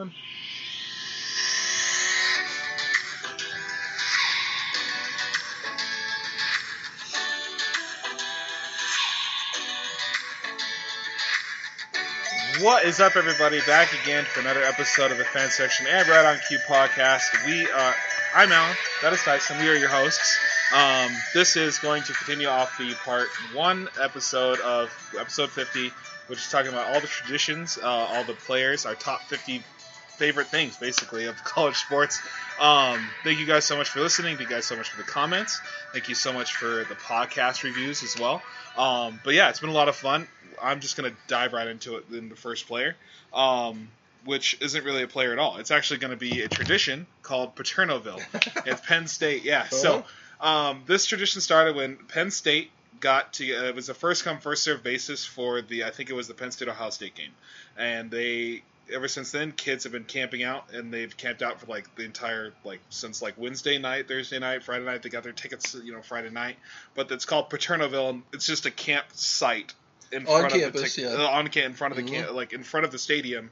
What is up, everybody? Back again for another episode of the Fan Section and Right on Cue podcast. We are, I'm Allen. That is Tyson. We are your hosts. Um, this is going to continue off the part one episode of episode 50, which is talking about all the traditions, uh, all the players, our top 50 favorite things, basically, of college sports. Um, thank you guys so much for listening. Thank you guys so much for the comments. Thank you so much for the podcast reviews as well. Um, but yeah, it's been a lot of fun. I'm just gonna dive right into it in the first player, um, which isn't really a player at all. It's actually going to be a tradition called Paternoville at Penn State. Yeah. So um, this tradition started when Penn State got to. Uh, it was a first come first serve basis for the I think it was the Penn State Ohio State game, and they ever since then kids have been camping out and they've camped out for like the entire like since like Wednesday night, Thursday night, Friday night. They got their tickets you know Friday night, but it's called Paternoville and it's just a campsite in On front of campus, the yeah. uh, on ca- in front of the Mhm. camp like in front of the stadium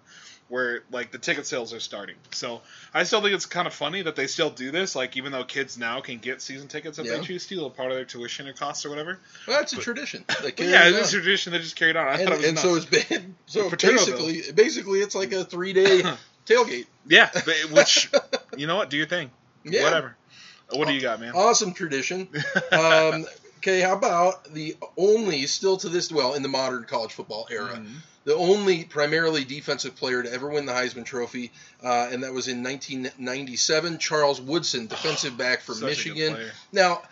where like the ticket sales are starting. So I still think it's kind of funny that they still do this. Like even though kids now can get season tickets if Yeah. they choose to, a part of their tuition or costs or whatever. Well, that's a tradition. But yeah, on. it's a tradition they just carried on. I and, thought it was and nuts. so it's been so basically basically it's like a three day tailgate. yeah, but, which you know what? Do your thing. Yeah, Whatever. What do you got, man? awesome tradition. Um, okay, how about the only still to this well in the modern college football era, Mhm. The only primarily defensive player to ever win the Heisman Trophy, uh, and that was in 1997. Charles Woodson, defensive back for Such a good Michigan. Now,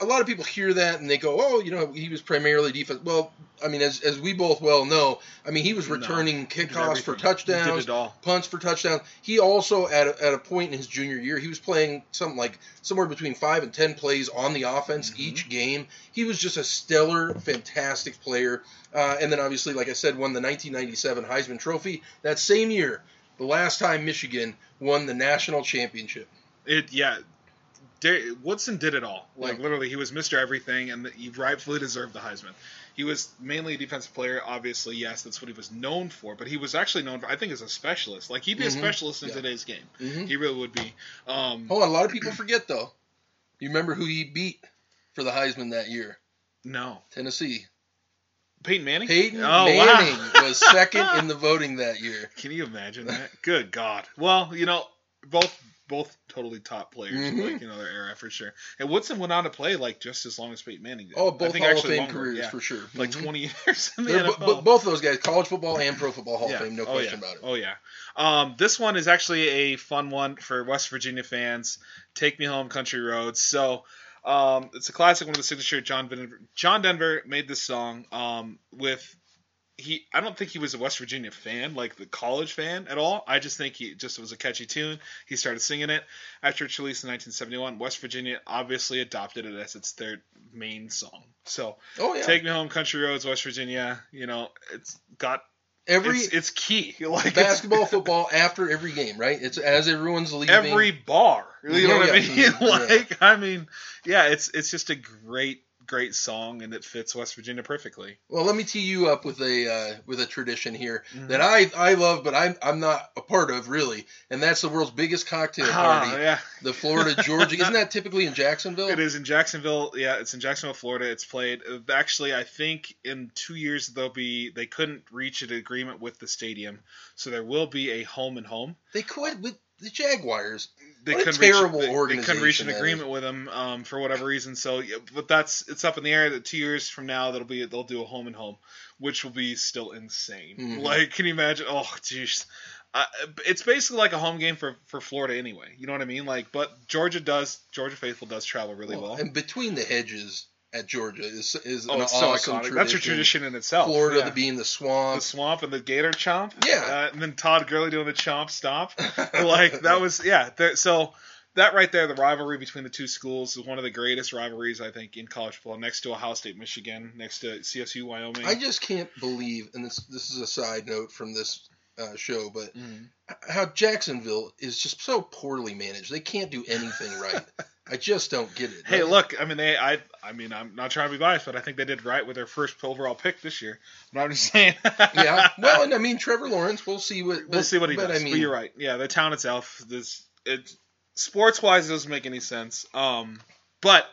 a lot of people hear that and they go, "Oh, you know, he was primarily defense." Well, I mean, as, as we both well know, I mean, he was returning did kickoffs for everything. He did touchdowns, punts for touchdowns. He also, at a, at a point in his junior year, he was playing something like somewhere between five and ten plays on the offense Mhm. each game. He was just a stellar, fantastic player. Uh, and then, obviously, like I said, won the 1997 Heisman Trophy that same year. The last time Michigan won the national championship. It yeah. Woodson did it all. Like Yeah. literally, he was Mr. Everything, and he rightfully deserved the Heisman. He was mainly a defensive player, obviously. Yes, that's what he was known for. But he was actually known for, I think, as a specialist. Like he'd be Mhm. a specialist in Yeah. today's game. hmm He really would be. Um, on, a lot of people forget though. You remember who he beat for the Heisman that year? no, Tennessee. Peyton Manning. Peyton oh, Manning wow. was second in the voting that year. Can you imagine that? Good God. Well, you know, both both totally top players, Mhm. like you know their era for sure. And Woodson went on to play like just as long as Peyton Manning did. Oh, I both think Hall of Fame longer, careers yeah. for sure. like Mhm. 20 years in the NFL. bo- both those guys, college football and pro football Hall Yeah. of Fame, no oh, question yeah. about it. Oh yeah. Um, this one is actually a fun one for West Virginia fans. Take me home, country roads. So. Um, it's a classic one of the signature. John Denver, John Denver made this song um, with he. I don't think he was a West Virginia fan, like the college fan at all. I just think he just was a catchy tune. He started singing it after its release in 1971. West Virginia obviously adopted it as its third main song. So Oh yeah. take me home, country roads, West Virginia. You know, it's got every it's, it's key. Like basketball, football after every game, right? It's as everyone's leaving. every bar. You know Yeah, what I mean? like I mean, yeah, it's it's just a great great song and it fits West Virginia perfectly. Well, let me tee you up with a uh, with a tradition here Mhm. that I I love, but I'm I'm not a part of really, and that's the world's biggest cocktail party, Ah, yeah, the Florida Georgia. Isn't that typically in Jacksonville? it is in Jacksonville. Yeah, it's in Jacksonville, Florida. It's played. uh, Actually, I think in two years they'll be. They couldn't reach an agreement with the stadium, so there will be a home and home. They could with the Jaguars. They couldn't terrible reach, they- They, couldn't reach an agreement with them um, for whatever reason. So, yeah, but that's it's up in the air. That two years from now, that'll be they'll do a home and home, which will be still insane. Mhm. Like, can you imagine? Oh, jeez. Uh, it's basically like a home game for, for Florida anyway. You know what I mean? Like, but Georgia does Georgia faithful does travel really well. And between the hedges at Georgia is is oh, an so awesome iconic. tradition. That's a tradition in itself. Florida yeah. the being the swamp, the swamp. swamp and the gator chomp. Yeah. Uh, and then Todd Gurley doing the chomp stop. like that was yeah. There, so that right there, the rivalry between the two schools is one of the greatest rivalries I think in college football, next to Ohio State, Michigan, next to CSU, Wyoming. I just can't believe, and this this is a side note from this uh, show, but Mhm. how Jacksonville is just so poorly managed. They can't do anything right. I just don't get it. Hey, Like, look, I mean, they, I, I mean, I'm not trying to be biased, but I think they did right with their first overall pick this year. But I'm just saying. yeah. Well, and I mean Trevor Lawrence. We'll see what. we'll see what he but does. I mean, but you're right. Yeah, the town itself, this, it, sports wise, doesn't make any sense. Um, but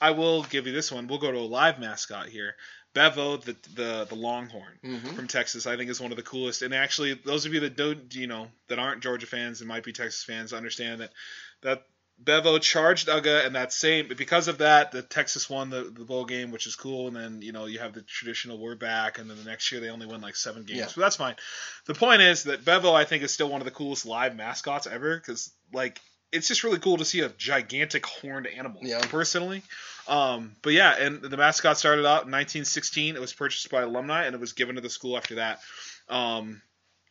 I will give you this one. We'll go to a live mascot here. Bevo, the the the Longhorn. mhm. from Texas, I think is one of the coolest. And actually, those of you that don't, you know, that aren't Georgia fans and might be Texas fans, understand that that Bevo charged Uga, and that same because of that, the Texas won the, the bowl game, which is cool. And then you know you have the traditional we're back, and then the next year they only win like seven games, Yeah. so that's fine. The point is that Bevo, I think, is still one of the coolest live mascots ever because like it's just really cool to see a gigantic horned animal. Yeah. Personally, um, but yeah, and the mascot started out in 1916. It was purchased by alumni, and it was given to the school after that. Um,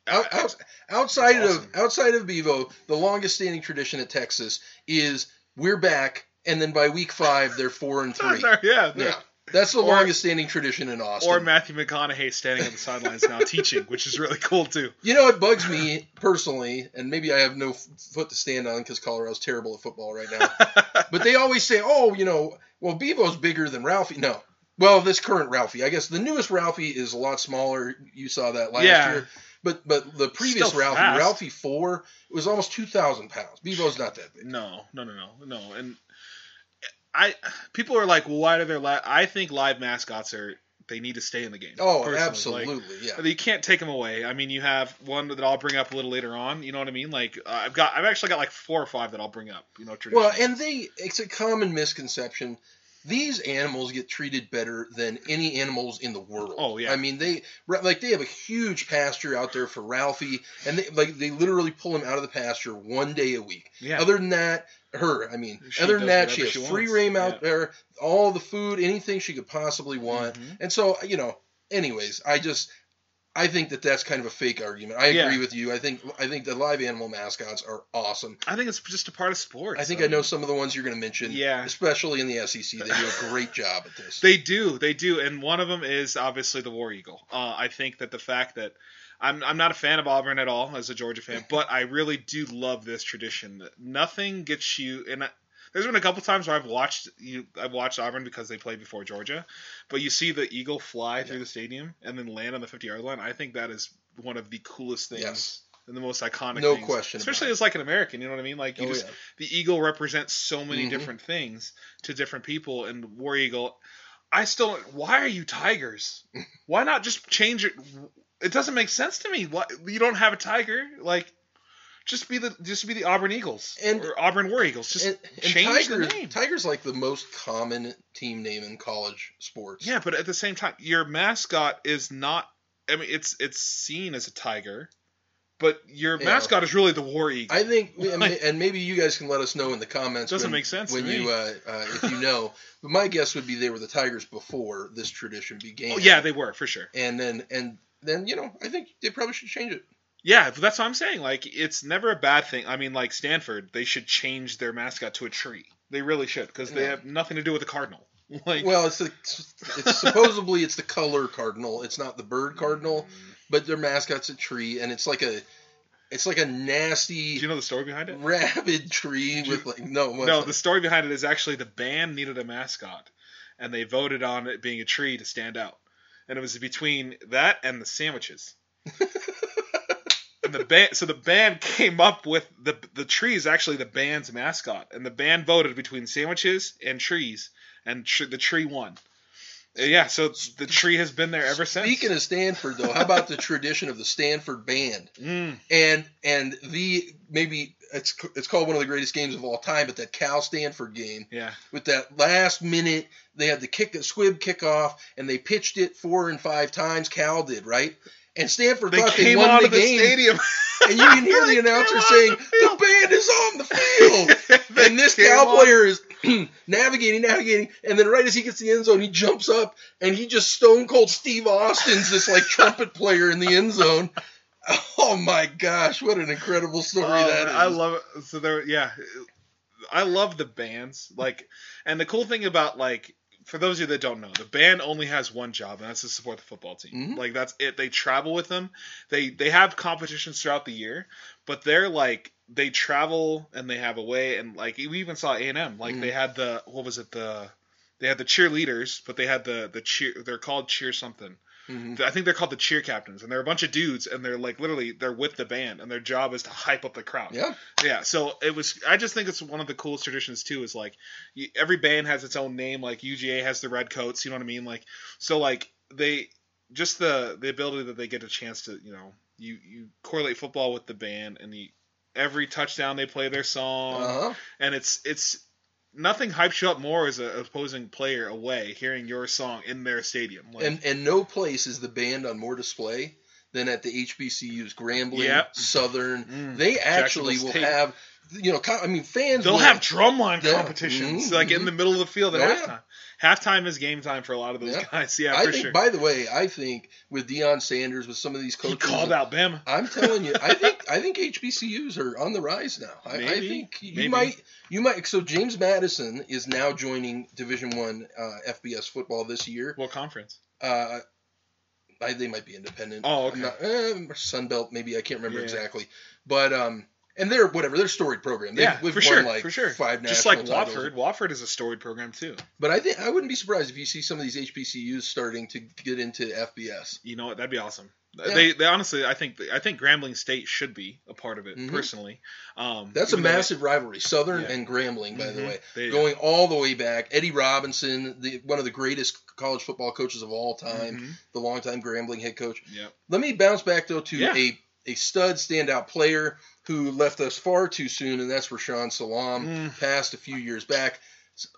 Out, out, outside That's of outside of Bevo, the longest standing tradition at Texas is we're back, and then by week five they're four and three. yeah, Yeah, that's the Or- longest standing tradition in Austin. Or Matthew McConaughey standing on the sidelines now teaching, which is really cool too. You know, it bugs me personally, and maybe I have no foot to stand on because Colorado's terrible at football right now. but they always say, "Oh, you know, well, Bevo's bigger than Ralphie." No, well, this current Ralphie, I guess the newest Ralphie is a lot smaller. You saw that last Yeah. year. But but the previous Still Ralphie, fast. Ralphie four, it was almost two thousand pounds. Bevo's not that big. no, no, no, no, no. And I, people are like, well, why are there? Li-? I think live mascots are they need to stay in the game. Oh, personally. Like, absolutely, yeah. You can't take them away. I mean, you have one that I'll bring up a little later on. You know what I mean? Like uh, I've got, I've actually got like four or five that I'll bring up. You know, Well, and they it's a common misconception. These animals get treated better than any animals in the world. Oh, yeah. I mean, they like they have a huge pasture out there for Ralphie, and they like they literally pull him out of the pasture one day a week. yeah, Other than that, her, I mean, She other than that, she has she free reign out Yeah. there, all the food, anything she could possibly want. Mhm. And so, you know, anyways, I just I think that that's kind of a fake argument. I Yeah. agree with you. I think I think the live animal mascots are awesome. I think it's just a part of sports. I think I know some of the ones you're going to mention. Yeah. Especially in the SEC, they do a great job at this. They do, they do, and one of them is obviously the War Eagle. Uh, I think that the fact that I'm I'm not a fan of Auburn at all as a Georgia fan, but I really do love this tradition. Nothing gets you, and I, there's been a couple times where I've watched you, I've watched Auburn because they played before Georgia, but you see the eagle fly through the stadium and then land on the 50 yard line. I think that is one of the coolest things. Yes. And the most iconic, No things. question especially as like an American. You know what I mean? Like you Oh, just yeah. the eagle represents so many Mhm. different things to different people and war eagle i still why are you tigers why not just change it it doesn't make sense to me why you don't have a tiger like just be the just be the auburn eagles And- or auburn war eagles just and, and change Tiger, the name Tiger's like the most common team name in college sports. yeah but at the same time your mascot is not i mean it's it's seen as a tiger but your Yeah. mascot is really the war eagle I think, and maybe you guys can let us know in the comments. Doesn't when, make sense to when me. you, uh, uh, if you know. But my guess would be they were the Tigers before this tradition began. oh yeah they were for sure and then and then you know I think they probably should change it. Yeah, that's what I'm saying. Like, it's never a bad thing. I mean, like Stanford, they should change their mascot to a tree. They really should because they Yeah. have nothing to do with the cardinal. Like, Well, it's the, it's supposedly it's the color cardinal. It's not the bird cardinal, mm. but their mascot's a tree, and it's like a it's like a nasty. do you know the story behind it? rabid tree Do with like no No, the story behind it is actually the band needed a mascot, and they voted on it being a tree to stand out, and it was between that and the sandwiches. and the band, so the band came up with the the tree is actually the band's mascot, and the band voted between sandwiches and trees, and tr- the tree won. Uh, Yeah, so the tree has been there ever since. Speaking of Stanford, though, how about the tradition of the Stanford band Mm, and and the maybe it's it's called one of the greatest games of all time, but that Cal Stanford game yeah, with that last minute they had the kick squib kickoff and they pitched it four and five times. Cal did right, and Stanford they thought they won out the of the game. stadium. and you can hear the announcer saying, the field. "The band is on the field." And this Cal on- player is navigating, navigating, and then right as he gets to the end zone, he jumps up and he just stone cold Steve Austin's this like trumpet player in the end zone. Oh my gosh, what an incredible story Oh, that is! I love it. So there, yeah, I love the bands. Like, and the cool thing about like for those of you that don't know, the band only has one job, and that's to support the football team. Mhm. Like that's it. They travel with them. They they have competitions throughout the year, but they're like they travel and they have away, and like we even saw A and M. Like Mhm. they had the what was it the they had the cheerleaders, but they had the the cheer. They're called cheer something. Mhm. I think they're called the cheer captains, and they're a bunch of dudes, and they're like literally they're with the band, and their job is to hype up the crowd. Yeah. Yeah, so it was. I just think it's one of the coolest traditions too. Is like you, every band has its own name. Like UGA has the red coats. You know what I mean? Like so, like they just the the ability that they get a chance to you know you you correlate football with the band, and the every touchdown they play their song, Uh-huh. and it's it's nothing hypes you up more as an opposing player away hearing your song in their stadium. Like, And and no place is the band on more display than at the HBCUs. Grambling, Yep. Southern. Mm. They actually will have, you know, I mean, fans. They'll will- have drumline competitions Mhm, like in mhm. the middle of the field at Oh, yeah. Halftime. Is game time for a lot of those Yeah. guys. Yeah, I for think. sure. By the way, I think with Deion Sanders, with some of these he coaches, called out Bama. I'm telling you, I think I think HBCUs are on the rise now. I, I Maybe, think you maybe. might you might. So James Madison is now joining Division One uh, FBS football this year. What conference? Uh, I, they might be independent. Oh, okay. not- eh, Sunbelt, maybe I can't remember Yeah. exactly, but um, and they're whatever they're storied program. They've, yeah, for sure, like for sure. five Just like titles. Wofford Watford is a storied program too. But I think I wouldn't be surprised if you see some of these HBCUs starting to get into FBS. You know what? That'd be awesome. Yeah. They, they honestly, I think, I think Grambling State should be a part of it Mhm. personally. Um, That's a though they- massive rivalry, Southern Yeah. and Grambling, by the Mhm. way, They- going all the way back. Eddie Robinson, the one of the greatest college football coaches of all time, Mhm. the longtime Grambling head coach. Yep. Let me bounce back though to Yeah. a a stud standout player who left us far too soon, and that's Rashaan Salaam. Mm. Passed a few years back.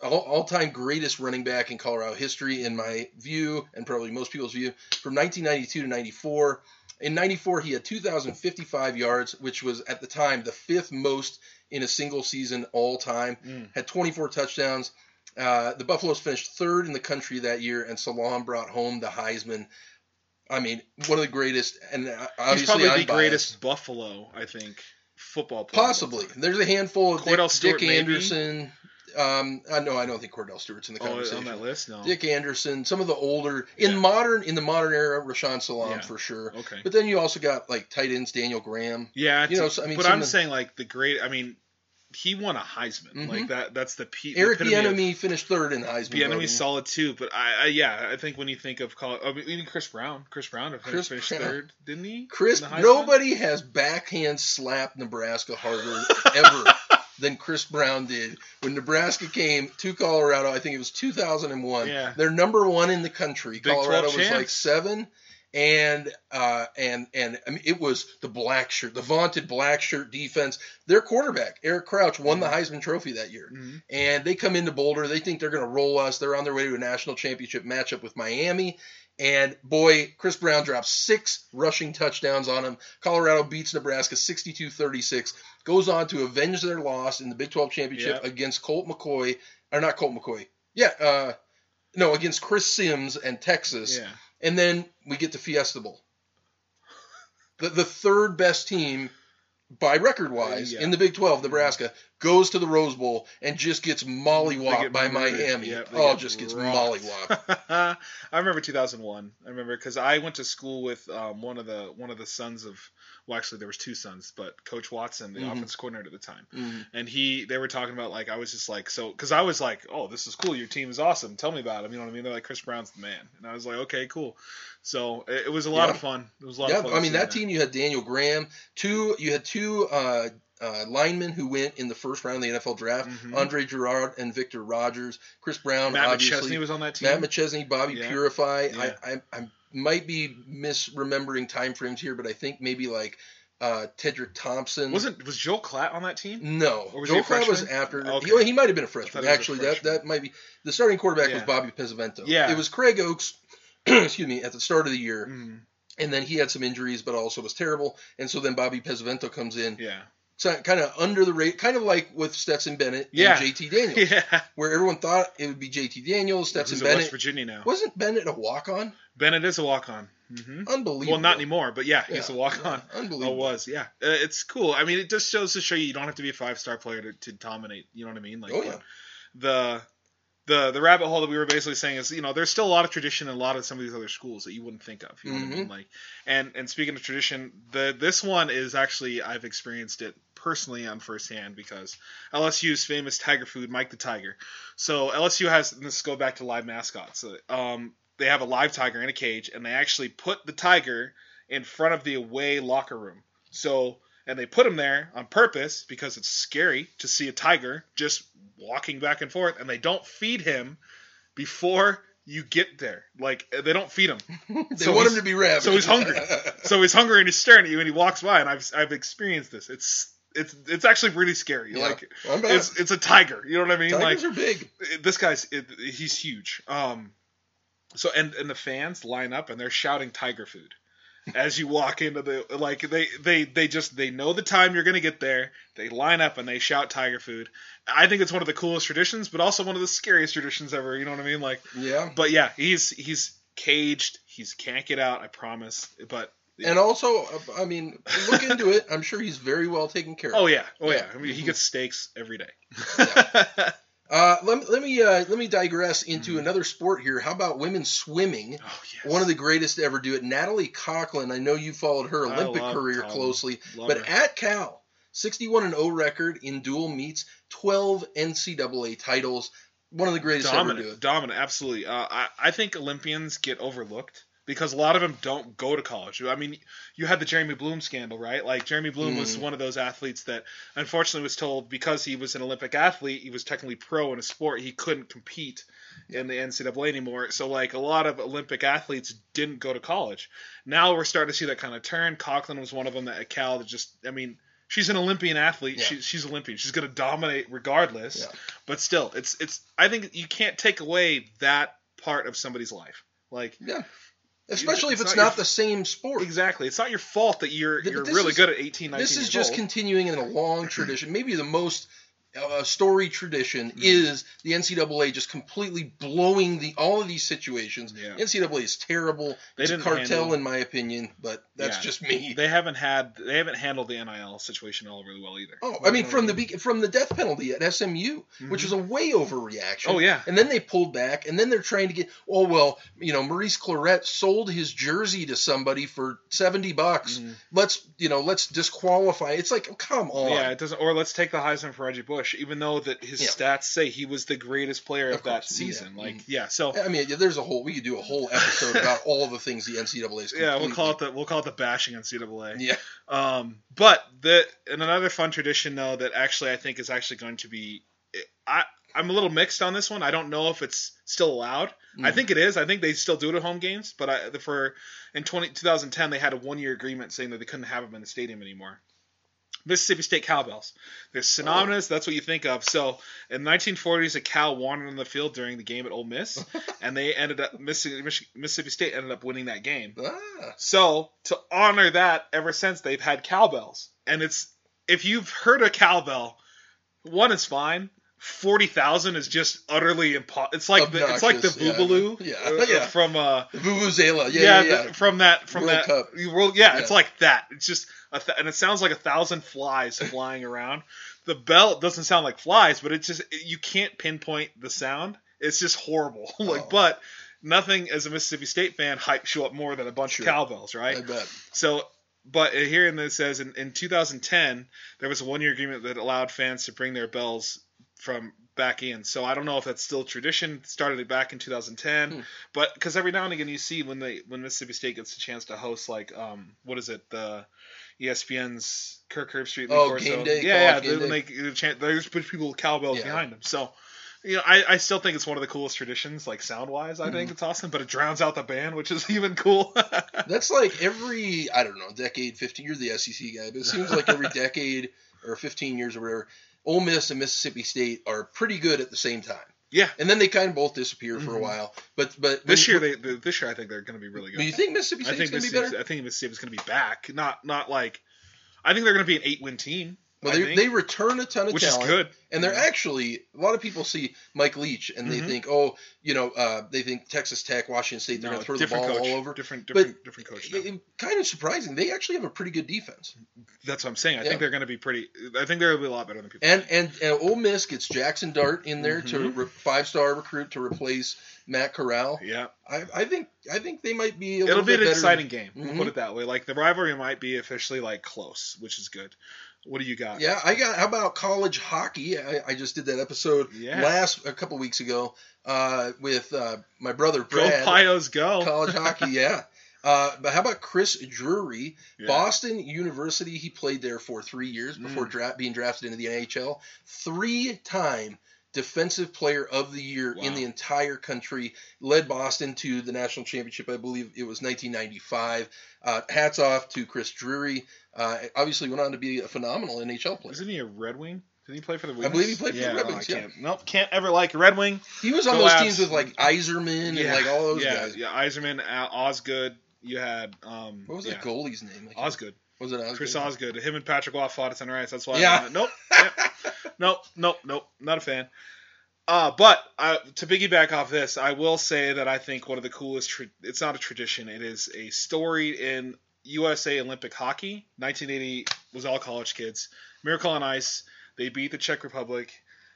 All, all-time greatest running back in Colorado history, in my view, and probably most people's view, from 1992 to 94. In 94, he had 2,055 yards, which was at the time the fifth most in a single season all time. Mm. Had 24 touchdowns. Uh, the Buffaloes finished third in the country that year, and Salaam brought home the Heisman. I mean, one of the greatest, and uh, obviously He's probably I'm the biased. greatest Buffalo, I think, football player. Possibly. time. There's a handful of Kordell Dick, Stewart, Dick? Anderson. Um, I know I don't think Kordell Stewart's in the Oh, conversation. on that list, no. Dick Anderson, some of the older in Yeah. modern in the modern era, Rashaan Salaam Yeah. for sure. Okay. But then you also got like tight ends Daniel Graham. Yeah, You know, so, I mean, but I'm the- saying like the great. I mean, he won a Heisman. Mhm. Like that. That's the pe- Eric Bieniemy finished third in the Heisman. Voting. solid too, but I, I yeah, I think when you think of college, I mean, even Chris Brown, Chris Brown Chris finished Brown. third, didn't he? Chris, In the Heisman? nobody has backhand slapped Nebraska harder ever than Chris Brown did when Nebraska came to Colorado. I think it was 2001. Yeah. They're number one in the country. Big Colorado was champs. like seven, and uh, and and I mean it was the black shirt, the vaunted black shirt defense. Their quarterback Eric Crouch won the Heisman Trophy that year, Mhm. and they come into Boulder. They think they're going to roll us. They're on their way to a national championship matchup with Miami. And boy, Chris Brown drops six rushing touchdowns on him. Colorado beats Nebraska 62 36, goes on to avenge their loss in the Big 12 championship Yeah. against Colt McCoy, or not Colt McCoy. Yeah, uh, no, against Chris Simms and Texas. Yeah. And then we get to Fiesta Bowl. The, the third best team by record wise Yeah. in the Big 12, Nebraska, goes to the Rose Bowl and just gets mollywopped get by. Miami. Yep, oh, get just gets rocked. mollywopped. I remember 2001. I remember because I went to school with um, one of the one of the sons of. Well, actually, there was two sons, but Coach Watson, the Mhm. offense coordinator at the time, Mm. and he they were talking about like I was just like so because I was like oh this is cool your team is awesome tell me about him you know what I mean they're like Chris Brown's the man and I was like okay cool so it, it was a lot Yeah. of fun it was a lot Yeah, of fun I mean that team. You had Daniel Graham. Two. You had two uh, uh, linemen who went in the first round of the NFL draft. Mhm. Andre Gerard and Victor Rogers. Chris Brown. Matt obviously. McChesney was on that team Matt McChesney, Bobby Yeah. Purify. Yeah. I, I I might be misremembering time frames here, but I think maybe like uh, Tedrick Thompson. wasn't was Joel Klatt on that team No, Or was Joe he Klatt was after. Okay. He, he might have been a freshman. was a Actually, that that might be the starting quarterback was Bobby Pesavento. Yeah. it was Craig Ochs. excuse me, at the start of the year, Mhm. and then he had some injuries, but also was terrible. And so then Bobby Pesavento comes in, yeah kind of under the rate, kind of like with Stetson Bennett Yeah. and JT Daniels, yeah where everyone thought it would be JT Daniels, Stetson Who's at West Bennett. Virginia now Wasn't Bennett a walk on? Bennett is a walk on hmm Unbelievable. well not anymore but yeah he's Yeah. a walk on Yeah, Unbelievable. Oh, was yeah. Uh, it's cool. I mean, it just shows to show you you don't have to be a five star player to, to dominate. You know what I mean? Like, Oh, yeah. the the the rabbit hole that we were basically saying is you know there's still a lot of tradition in a lot of some of these other schools that you wouldn't think of. You know what I mean? Mhm. Like and and speaking of tradition, the this one is actually I've experienced it personally on firsthand because LSU's famous tiger food, Mike the Tiger. So LSU has and this go back to live mascots. Um, they have a live tiger in a cage, and they actually put the tiger in front of the away locker room. So and they put him there on purpose because it's scary to see a tiger just walking back and forth, and they don't feed him before you get there. Like they don't feed him. they So want he's- him to be rabid. so he's hungry. So he's hungry and he's staring at you, and he walks by, and I've I've experienced this. It's it's it's actually really scary. Yeah. Like it's it's a tiger. You know what I mean? Tigers like are big. this guy's it, he's huge. Um, so and and the fans line up and they're shouting tiger food as you walk into the like they they they just they know the time you're gonna get there. They line up and they shout tiger food. I think it's one of the coolest traditions, but also one of the scariest traditions ever. You know what I mean? Like, Yeah. but yeah, he's he's caged. He's can't get out. I promise. But And also, I mean, look into it. I'm sure he's very well taken care of. oh yeah, oh yeah. Yeah. I mean, he gets steaks every day. Uh, let, let me uh, let me digress into Mhm. another sport here. How about women's swimming? oh yes. One of the greatest to ever do it. Natalie Coughlin. I know you followed her Olympic career Colin. closely, Love but her. at Cal, 61 and 0 record in dual meets, 12 NCAA titles. One of the greatest to ever do it. dominant, absolutely. Uh, I I think Olympians get overlooked because a lot of them don't go to college. I mean, you had the Jeremy Bloom scandal, right? Like Jeremy Bloom was Mhm. one of those athletes that unfortunately was told because he was an Olympic athlete, he was technically pro in a sport, he couldn't compete in the NCAA anymore. So like a lot of Olympic athletes didn't go to college. Now we're starting to see that kind of turn. Conklin was one of them that at Cal that just, I mean. She's an Olympian athlete. Yeah. She, she's Olympian. She's going to dominate regardless. Yeah. But still, it's it's. I think you can't take away that part of somebody's life. Like Yeah. Especially if it's it's not not, your- the same sport. exactly, it's not your fault that you're you're really is- good at 18, 19 This is just old. continuing in a long tradition. Maybe the most uh, story tradition Mhm. is the NCAA just completely blowing the all of these situations. Yeah. NCAA is terrible. They it's a didn't cartel, handle- in my opinion, but that's Yeah. just me. they haven't had they haven't handled the NIL situation all really well either. Oh, I mean, from the from the death penalty at SMU, which Mhm. was a way overreaction. Oh yeah, And then they pulled back, and then they're trying to get. Oh well, you know, Maurice Clarett sold his jersey to somebody for seventy bucks. Mhm. Let's, you know, let's disqualify. It's like, come on. yeah. It doesn't. Or let's take the Heisman for Reggie Bush, even though that his Yeah. stats say he was the greatest player of, Of that season. yeah. Like Mhm. yeah, so I mean, there's a whole. We could do a whole episode about all the things the NCAA is. yeah, we'll call it the we'll call it the bashing NCAA. Yeah. Um, but the and another fun tradition though that actually I think is actually going to be I I'm a little mixed on this one. I don't know if it's still allowed. I Mhm. think it is. I think they still do it at home games, but I, for in 20, 2010 they had a one year agreement saying that they couldn't have them in the stadium anymore. Mississippi State cowbells. They're synonymous. That's what you think of. So in the 1940s, a cow wandered on the field during the game at Ole Miss, and they ended up Mississippi, Mississippi State ended up winning that game. Ah, So to honor that, ever since they've had cowbells, and it's if you've heard a cowbell, one is fine. Forty thousand is just utterly impossible. It's like the it's like the Obnoxious, yeah. boobaloo Yeah, uh, yeah. from uh Vuvuzela. Yeah, yeah, yeah, yeah. the- from that from World that Cup. World, yeah, it's Yeah. like that. It's just a th- and it sounds like a thousand flies flying around. The bell doesn't sound like flies, but it's just you can't pinpoint the sound. It's just horrible. like, Oh. but nothing as a Mississippi State fan hypes you up more than a bunch Sure. of cowbells, right? I bet. So, but here in this says in, in 2010 there was a one year agreement that allowed fans to bring their bells from back in. So I don't know if that's still tradition. Started it back in 2010, Hmm. but because every now and again you see when they when Mississippi State gets a chance to host like um what is it the ESPN's Kirk Herbstreit. Oh, game day, Yeah, yeah. they- when they get a chance, there's a bunch of people with cowbells Yeah. behind them. So. You know, I, I still think it's one of the coolest traditions, like sound wise. I Mm-hmm. think it's awesome, but it drowns out the band, which is even cool. That's like every I don't know decade, fifteen. You're the SEC guy, but it seems like every decade or fifteen years or whatever, Ole Miss and Mississippi State are pretty good at the same time. Yeah. and then they kind of both disappear for a Mhm. while. But but This when- year, they this year I think they're going to be really good. Do you think Mississippi State's going to be better? I think Mississippi's going to be back. Not not like I think they're going to be an eight win team. Well, they, they return a ton of which talent. is good. And they're Yeah. actually a lot of people see Mike Leach and they Mhm. think, oh, you know, uh, they think Texas Tech, Washington State, they're No, going to throw the different ball coach, all over. different, But different, different coach. now. It- kind of surprising. They actually have a pretty good defense. That's what I'm saying. I Yeah. think they're going to be pretty. I think they're going to be a lot better than people. And and, and Ole Miss gets Jackson Dart in there to Mhm. re- five star recruit to replace Matt Corral. yeah, I, I think I think they might be a little. it'll be an exciting game. We'll Mhm. put it that way. Like the rivalry might be officially like close, which is good. What do you got? Yeah, I got. How about college hockey? I, I just did that episode Yeah. last a couple weeks ago uh, with uh, my brother Brad. Go. Pios, go! college hockey, yeah. Uh, but how about Chris Drury, Yeah. Boston University? He played there for three years before Mm. dra- being drafted into the NHL. Three-time Defensive Player of the Year in the entire country. Led Boston to the national championship. I believe it was 1995. Uh, hats off to Chris Drury. Uh, obviously went on to be a phenomenal NHL player. Isn't he a Red Wing? Did he play for the I believe he played for the Red oh, Wings, I yeah. can't, Nope, can't ever like a Red Wing. He was on Go those teams with like Yzerman and like all those yeah, guys. Yeah, Yzerman, Osgood. You had um. What was yeah. that goalie's name? Like, Osgood. Was it Osgood? Chris Osgood. Him and Patrick Roy fought at center ice. That's why. I Yeah. went, Nope. Yep. nope. Nope. Nope. Not a fan. Uh, but uh, to piggyback off this, I will say that I think one of the coolest. Tra- it's not a tradition. It is a story in USA Olympic hockey. 1980 was all college kids. Miracle on Ice. They beat the Czech Republic.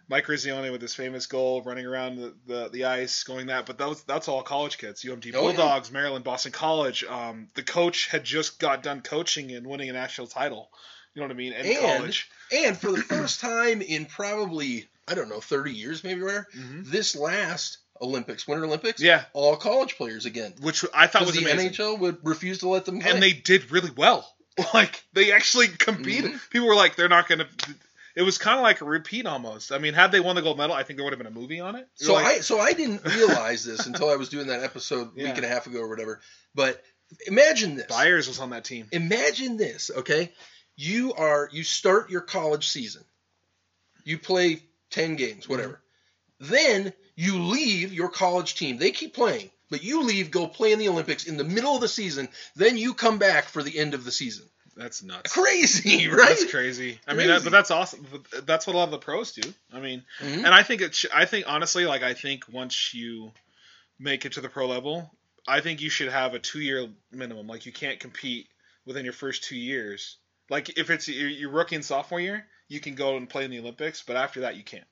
Mike Eruzione with his famous goal, running around the, the, the ice, going that. But that was, that's all college kids. UMD Oh, yeah. Bulldogs, Maryland, Boston College. Um, the coach had just got done coaching and winning a national title. You know what I mean? In And- college. And for the first time in probably, I don't know, 30 years maybe, where hmm this last Olympics, Winter Olympics, Yeah, all college players again. which I thought was the amazing. NHL would refuse to let them play. and they did really well. Like they actually competed. Mhm. People were like, they're not going to. It was kind of like a repeat almost. I mean, had they won the gold medal, I think there would have been a movie on it. so Like, I so I didn't realize this until I was doing that episode a Yeah. week and a half ago or whatever. But imagine this. Byers was on that team. Imagine this, okay? You are you start your college season. You play 10 games, whatever. Mm-hmm. Then you leave your college team. They keep playing, but you leave, go play in the Olympics in the middle of the season. Then you come back for the end of the season. That's nuts. Crazy, right? That's crazy. I mean, that, but that's awesome. That's what a lot of the pros do. I mean, Mhm. and I think it. Sh- I think honestly, like I think once you make it to the pro level, I think you should have a two-year minimum. Like you can't compete within your first two years. Like if it's your, your rookie and sophomore year, you can go and play in the Olympics, but after that, you can't.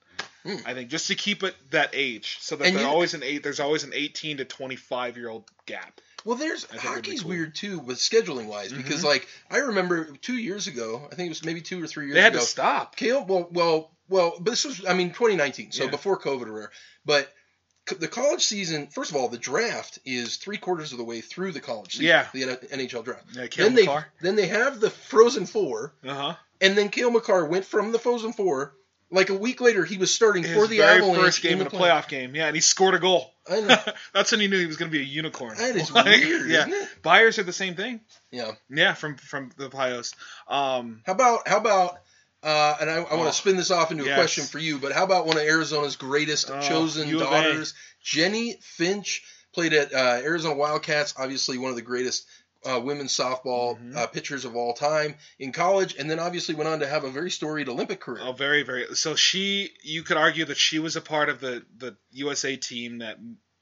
Hmm. I think just to keep it that age, so that there's you- always an eight. There's always an 18 to 25 year old gap. Well, there's I think it'd be hockey's cool. weird too with scheduling wise because Mhm. like I remember two years ago, I think it was maybe two or three years They had ago. to stop. Cale, well, well, well, but this was, I mean, 2019, so Yeah. before COVID or whatever. But the college season, first of all, the draft is three quarters of the way through the college season. Yeah. The NHL draft. Yeah, then they then they have the Frozen Four, Uh huh. and then Cale Makar went from the Frozen Four. Like a week later, he was starting His for the very Avalanche first game in, the a play- playoff game. Yeah, and he scored a goal. I know. That's when he knew he was going to be a unicorn. That is Like, weird, Yeah, isn't it? Byers did the same thing. Yeah. Yeah, from from the Pios. Um, How about how about uh, and I, I want Oh. to spin this off into a Yes. question for you, but how about one of Arizona's greatest Oh, chosen daughters, Jennie Finch, played at uh, Arizona Wildcats, obviously one of the greatest uh, women's softball Mhm. uh, pitchers of all time in college, and then obviously went on to have a very storied Olympic career. oh, very very. So she, you could argue that she was a part of the the USA team that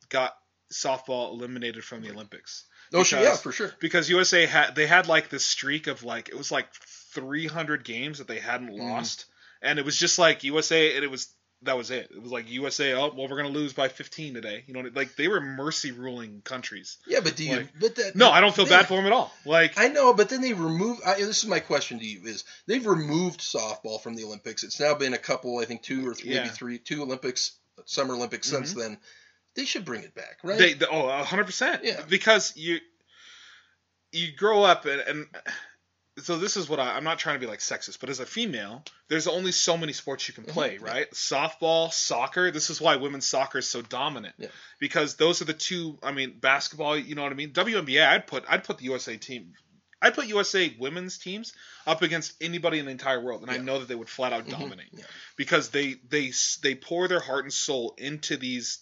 got softball eliminated from the Olympics. oh, she, yeah, for sure. because USA had they had like this streak of like it was like 300 games that they hadn't Mhm. lost, and it was just like USA, and it was that was it. It was like USA. Oh well, we're gonna lose by 15 today. You know, like they were mercy ruling countries. Yeah, but do you? Like- but that, No, I don't feel they- bad for them at all. Like I know, but then they remove. I, this is my question to you: Is they've removed softball from the Olympics? It's now been a couple, I think, two or th- maybe Yeah. Mm-hmm. three, two Olympics, Summer Olympics since then. They should bring it back, right? they, they oh 100 percent. Yeah. Because you you grow up and. and so this is what I, I'm not trying to be like sexist, but as a female, there's only so many sports you can play, Mhm. right? Softball, soccer. This is why women's soccer is so dominant, Yeah. because those are the two. I mean, basketball. You know what I mean? WNBA. I'd put I'd put the USA team. I'd put USA women's teams up against anybody in the entire world, and I know that they would flat out Mhm. dominate Yeah. because they they they pour their heart and soul into these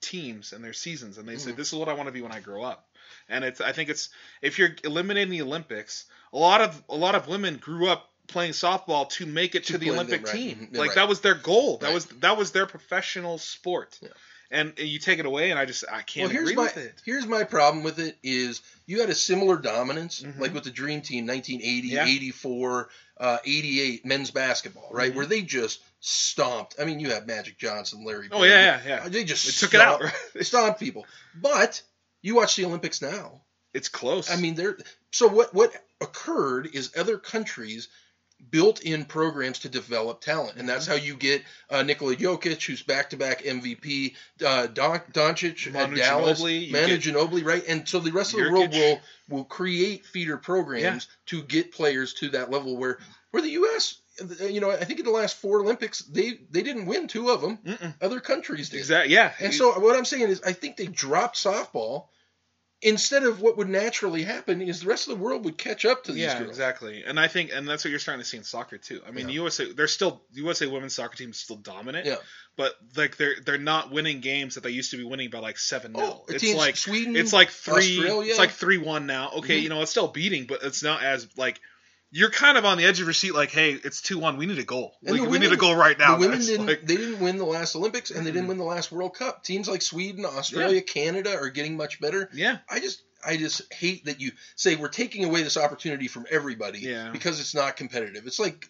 teams and their seasons, and they say Mhm. this is what I want to be when I grow up. And it's I think it's if you're eliminating the Olympics, a lot of a lot of women grew up playing softball to make it to, To the Olympic the- right, team. mhm, Like right. that was their goal. That Right. was that was their professional sport. Yeah. And you take it away, and I just I can't Well, here's agree my with it. here's my problem with it is you had a similar dominance Mhm. like with the Dream Team 1980, Yeah. 84, uh, 88 men's basketball, right? Mhm. Where they just stomped. I mean, you have Magic Johnson, Larry. Oh Bird. yeah, yeah, yeah. They just It took it out. stomped- stomped people. But you watch the Olympics now. It's close. I mean, they're So what what occurred is other countries built in programs to develop talent, and that's how you get uh, Nikola Jokic, who's back-to-back MVP, uh, Don, Doncic Manu at Dallas, Ginobili, Manu Ginobili, right? And so the rest of the Nurkic. world will will create feeder programs to get players to that level where where the U.S. You know, I think in the last four Olympics, they they didn't win two of them. Mm-mm. Other countries did. exactly. Yeah. And so what I'm saying is, I think they dropped softball. Instead of what would naturally happen is the rest of the world would catch up to these yeah, girls. exactly. And I think, and that's what you're starting to see in soccer too. I mean, Yeah. USA, they're still USA women's soccer team is still dominant. Yeah. But like they're they're not winning games that they used to be winning by like seven 0 Oh, It's like Sweden. it's like three. Australia. It's like three one now. Okay, Mhm. you know it's still beating, but it's not as like. You're kind of on the edge of your seat, like, hey, it's two one. We need a goal. Like, the we need a goal right now. the women guys. didn't. Like, they didn't win the last Olympics, and they didn't win the last World Cup. Teams like Sweden, Australia, Canada are getting much better. yeah, I just, I just hate that you say we're taking away this opportunity from everybody Yeah. because it's not competitive. It's like,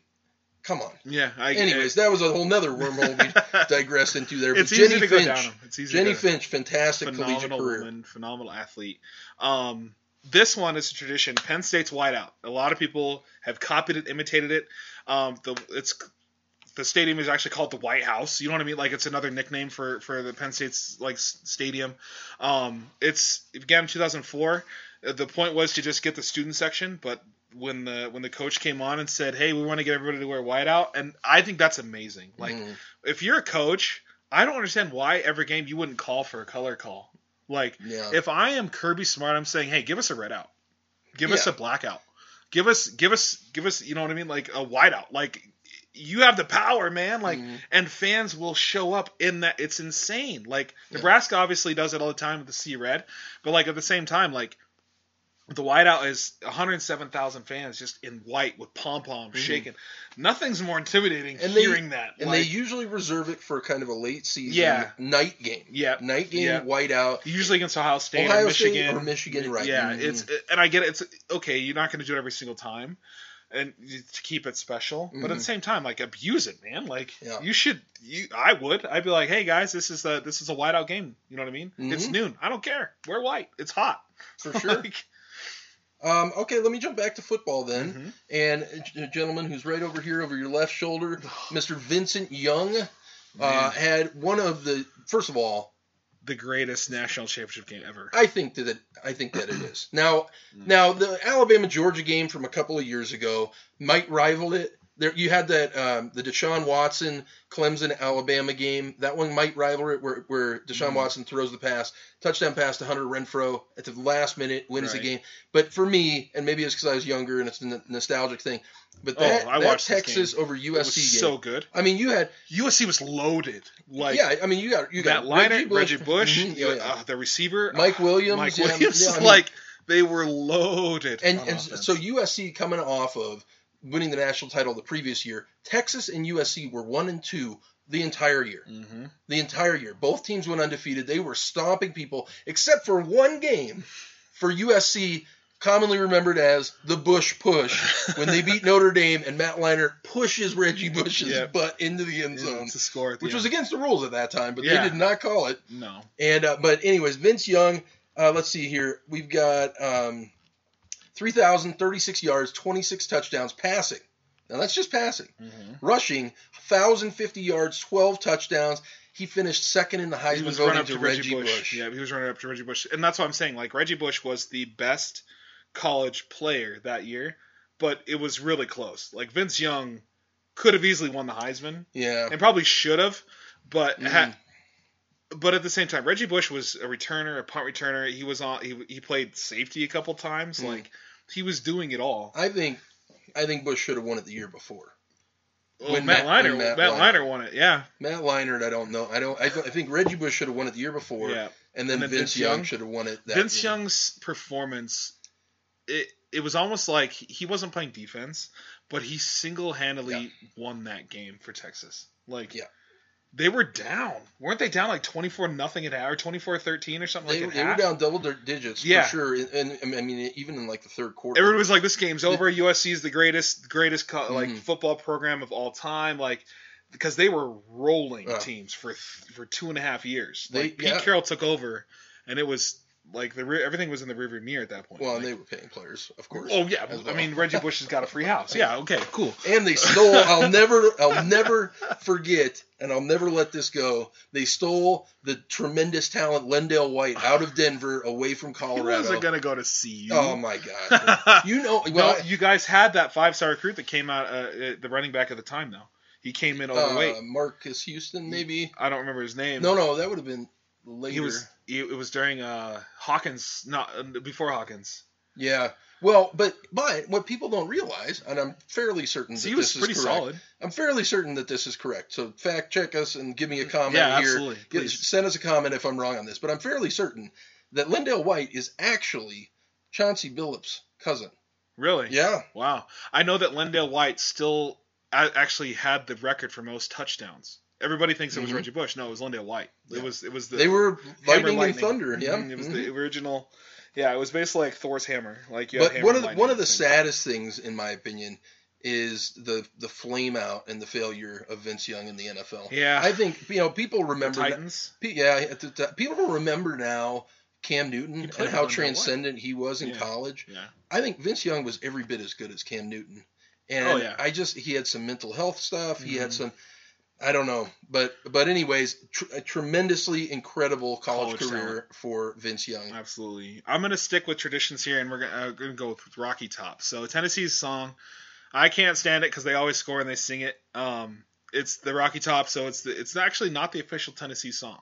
come on. yeah. I, Anyways, that was a whole nother wormhole we digressed into there. it's but easy Jennie to go Finch, down 'em. It's easy Jennie to go Finch, fantastic collegiate phenomenal career. woman, phenomenal athlete. Um, this one is a tradition. Penn State's whiteout. A lot of people have copied it, imitated it. Um, the it's the stadium is actually called the White House. You know what I mean? Like it's another nickname for for the Penn State's like stadium. Um, it's it began in 2004. Uh, The point was to just get the student section, but when the when the coach came on and said, "Hey, we want to get everybody to wear whiteout," and I think that's amazing. Like Mhm. if you're a coach, I don't understand why every game you wouldn't call for a color call. Like yeah. if I am Kirby Smart, I'm saying, hey, give us a red out, give us a blackout, give us, give us, give us, you know what I mean, like a whiteout. Like you have the power, man. Like Mhm. and fans will show up in that. It's insane. Like Yeah. Nebraska obviously does it all the time with the sea red, but like at the same time, like. The whiteout is 107,000 fans just in white with pom poms Mhm. shaking. Nothing's more intimidating And they- hearing that. and like, they usually reserve it for kind of a late season Yeah. night game. yeah, Night game, Yeah. white out. usually against Ohio State Ohio or Michigan State or Michigan, right. Yeah, Mhm. it's and I get it. It's okay. You're not going to do it every single time, and to keep it special. But at the same time, like abuse it, man. Like Yeah. you should. You, I would. I'd be like, hey guys, this is a this is a whiteout game. You know what I mean? It's Mhm. noon. I don't care. Wear white. It's hot. for sure. Like, Um, okay, let me jump back to football then. mhm. And a gentleman who's right over here, over your left shoulder, Mr. Vincent Young, uh, had one of the. First of all, the greatest national championship game ever. I think that it, I think that it is. Now, Mm. now the Alabama Georgia game from a couple of years ago might rival it. There, you had that um, the Deshaun Watson Clemson Alabama game. That one might rival it, where where Deshaun Mhm. Watson throws the pass, touchdown pass to Hunter Renfrow at the last minute, wins the game. But for me, and maybe it's because I was younger and it's a n- nostalgic thing, but Oh, that, I that Texas over USC was game. so good. I mean, you had USC was loaded. Like yeah. I mean, you got you got Matt Leinart, Reggie Reggie Bush, Bush, Mhm, yeah, yeah. uh, the receiver, Mike Williams, Mike Williams. yeah, I mean- like they were loaded. And, and so USC coming off of winning the national title the previous year, Texas and USC were one and two the entire year. Mhm. The entire year, both teams went undefeated. They were stomping people, except for one game for USC, commonly remembered as the Bush push, when they beat Notre Dame and Matt Leinart pushes Reggie Bush's Yeah. butt into the end Yeah, zone, to score, which was against the rules at that time, but Yeah. they did not call it. no. And uh, but anyways, Vince Young. Uh, let's see here. We've got um, 3,036 yards, 26 touchdowns passing. Now that's just passing. Mhm. Rushing, 1,050 yards, 12 touchdowns. He finished second in the Heisman was voting up to Reggie, Bush. Bush. Yeah, he was running up to Reggie Bush, and that's what I'm saying. Like Reggie Bush was the best college player that year, but it was really close. Like Vince Young could have easily won the Heisman, Yeah. and probably should have, but ha- but at the same time, Reggie Bush was a returner, a punt returner. He was on. He, he played safety a couple times. Mhm. Like he was doing it all. I think I think Bush should have won it the year before. Well, when Matt, Matt- Leinart, when Matt, Matt Leinart. Leinart won it. Yeah, Matt Leinart, I don't know. I don't. I, I think Reggie Bush should have won it the year before, yeah. and then, And then Vince, Vince Young, should have won it. That Vince year. Young's performance, it it was almost like he wasn't playing defense, but he single handedly won that game for Texas. Like, Yeah. They were down, weren't they? Down like twenty four nothing at half or 24-13 or something They, like that. they were down double di- digits Yeah. for sure, and, and I mean even in like the third quarter. Everyone was like, "This game's over. USC is the greatest, greatest co- like Mhm. football program of all time." Like, because they were rolling Yeah. teams for th- for two and a half years. They- Like Pete yeah. Carroll took over, and it was like the re- everything was in the rearview mirror at that point. well, and they were paying players, of course. oh yeah, as I mean Reggie Bush has got a free house. Yeah, okay, cool. And they stole. I'll never. I'll never forget, and I'll never let this go. They stole the tremendous talent Lendale White out of Denver, away from He Colorado. wasn't gonna go to CU. Oh my God! You know, well, no, you guys had that five star recruit that came out, uh, uh, the running back at the time. Though he came in overweight. uh, Marcus Houston, maybe. I don't remember his name. No, no, that would have been later. he was. He, it was during uh, Hawkins, not uh, before Hawkins. Yeah. Well, but but what people don't realize, and I'm fairly certain So that he was this pretty is correct. solid. I'm fairly certain that this is correct. So fact check us and give me a comment Yeah, here. absolutely. Get- send us a comment if I'm wrong on this, but I'm fairly certain that Lendale White is actually Chauncey Billups' cousin. Really? Yeah. Wow. I know that Lendale White still actually had the record for most touchdowns. Everybody thinks it was Mhm. Reggie Bush. No, it was Lendale White. It Yeah. was. It was the. they were Hammer lightning, and thunder. Yeah. Mhm, It was Mhm. the original. Yeah, it was basically like Thor's hammer. Like you But had one of the, one of the lightning. saddest things, in my opinion, is the the flame out and the failure of Vince Young in the NFL. Yeah. I think you know people The remember Titans. Pe- Yeah, the people remember now Cam Newton and how transcendent he was in Yeah. college. Yeah. I think Vince Young was every bit as good as Cam Newton, and Oh, yeah. I just he had some mental health stuff. He had Mhm. some, I don't know, but but anyways, tr- a tremendously incredible college, College career for Vince Young. Absolutely. I'm gonna stick with traditions here, and we're gonna, uh, gonna go with Rocky Top. So Tennessee's song, I can't stand it because they always score and they sing it. Um, it's the Rocky Top, so it's the, it's actually not the official Tennessee song.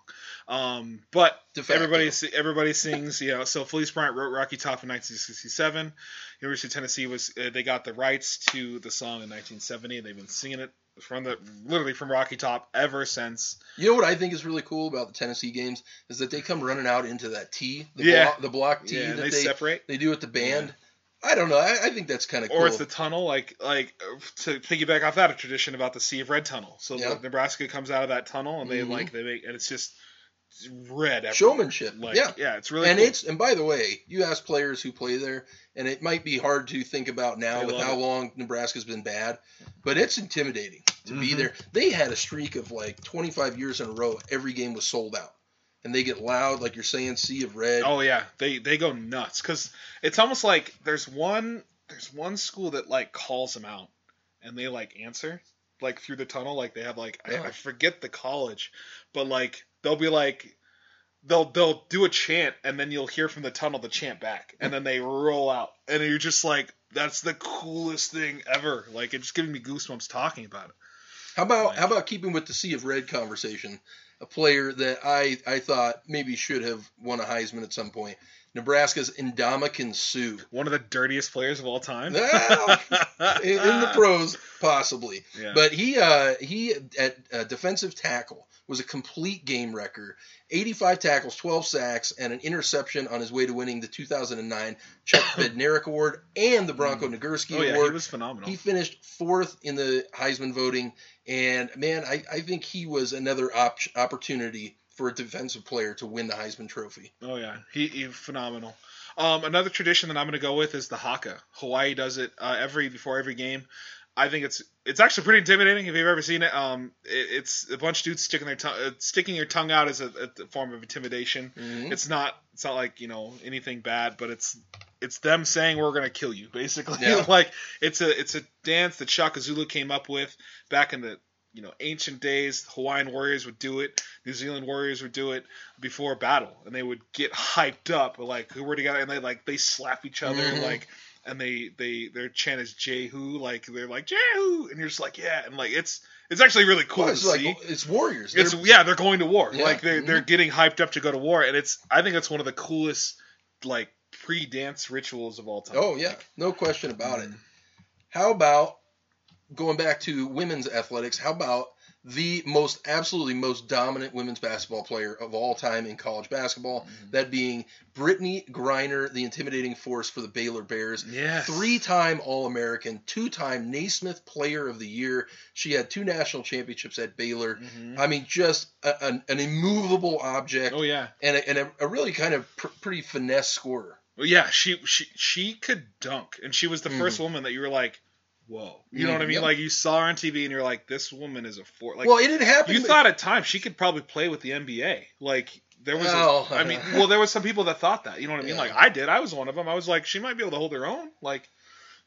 Um, but everybody everybody sings, you know. So Felice Bryant wrote Rocky Top in 1967. University of Tennessee was uh, they got the rights to the song in 1970, they've been singing it from the literally from Rocky Top ever since. You know what I think is really cool about the Tennessee games is that they come running out into that T, the Yeah. block, the block T Yeah, that they, they, separate. they do with the band. I don't know. I, I think that's kind of cool. Or it's the tunnel, like like to piggyback off that a tradition about the Sea of Red tunnel. So Yeah. the Nebraska comes out of that tunnel and they Mhm. like they make and it's just red. Everywhere. Showmanship, Like, yeah. yeah, it's really and cool. it's and by the way, you ask players who play there, and it might be hard to think about now They with how it. long Nebraska's been bad, but it's intimidating to be Mhm. there. They had a streak of like 25 years in a row. Every game was sold out, and they get loud, like you're saying, sea of red. Oh yeah, they they go nuts because it's almost like there's one there's one school that like calls them out and they like answer like through the tunnel like they have like I, I forget the college but like they'll be like they'll they'll do a chant and then you'll hear from the tunnel the chant back and then they roll out and you're just like that's the coolest thing ever like it's giving me goosebumps talking about it How about Like- how about keeping with the sea of red conversation? A player that I I thought maybe should have won a Heisman at some point. Nebraska's Ndamukong Suh. one of the dirtiest players of all time Well, in, in the pros, possibly. yeah. But he uh, he at uh, defensive tackle was a complete game wrecker. 85 tackles, 12 sacks, and an interception on his way to winning the 2009 Chuck Bednarik Award and the Bronco Nagurski oh yeah he Award. was phenomenal He finished fourth in the Heisman voting, and man, I, I think he was another op- opportunity for a defensive player to win the Heisman Trophy. Oh yeah, he, he phenomenal. Um, another tradition that I'm going to go with is the haka. Hawaii does it uh, every before every game. I think it's it's actually pretty intimidating if you've ever seen it. Um, it, it's a bunch of dudes sticking their tongue, uh, sticking your tongue out as a, a form of intimidation. Mhm. It's not it's not like you know anything bad, but it's it's them saying we're gonna kill you basically. Yeah. like it's a it's a dance that Shaka Zulu came up with back in the you know ancient days. Hawaiian warriors would do it. New Zealand warriors would do it before a battle, and they would get hyped up like who were together, and they like they slap each other Mhm. like. And they, they their chant is Jehu, like they're like Jehu, and you're just like yeah, and like it's it's actually really cool Well, to it's like see. it's warriors. It's They're- yeah, they're going to war. Yeah, Like they're mhm. they're getting hyped up to go to war, and it's I think it's one of the coolest like pre-dance rituals of all time. oh yeah, no question about it. Mhm. How about going back to women's athletics? How about the most absolutely most dominant women's basketball player of all time in college basketball. Mm-hmm. That being Brittney Griner, the intimidating force for the Baylor Bears. Yes. Three-time All-American, two-time Naismith Player of the Year. She had two national championships at Baylor. Mhm. I mean, just a, an, an immovable object Oh yeah. and a, and a, a really kind of pr- pretty finesse scorer. Well, yeah, she she she could dunk, and she was the first woman that you were like, whoa, you know what I mean? yep. Like you saw her on TV, and you're like, this woman is a four. Like well, it had happened. you thought at times she could probably play with the NBA. Like there was, Oh. I mean, well, there was some people that thought that. You know what I mean? Yeah. Like I did. I was one of them. I was like, she might be able to hold her own. Like,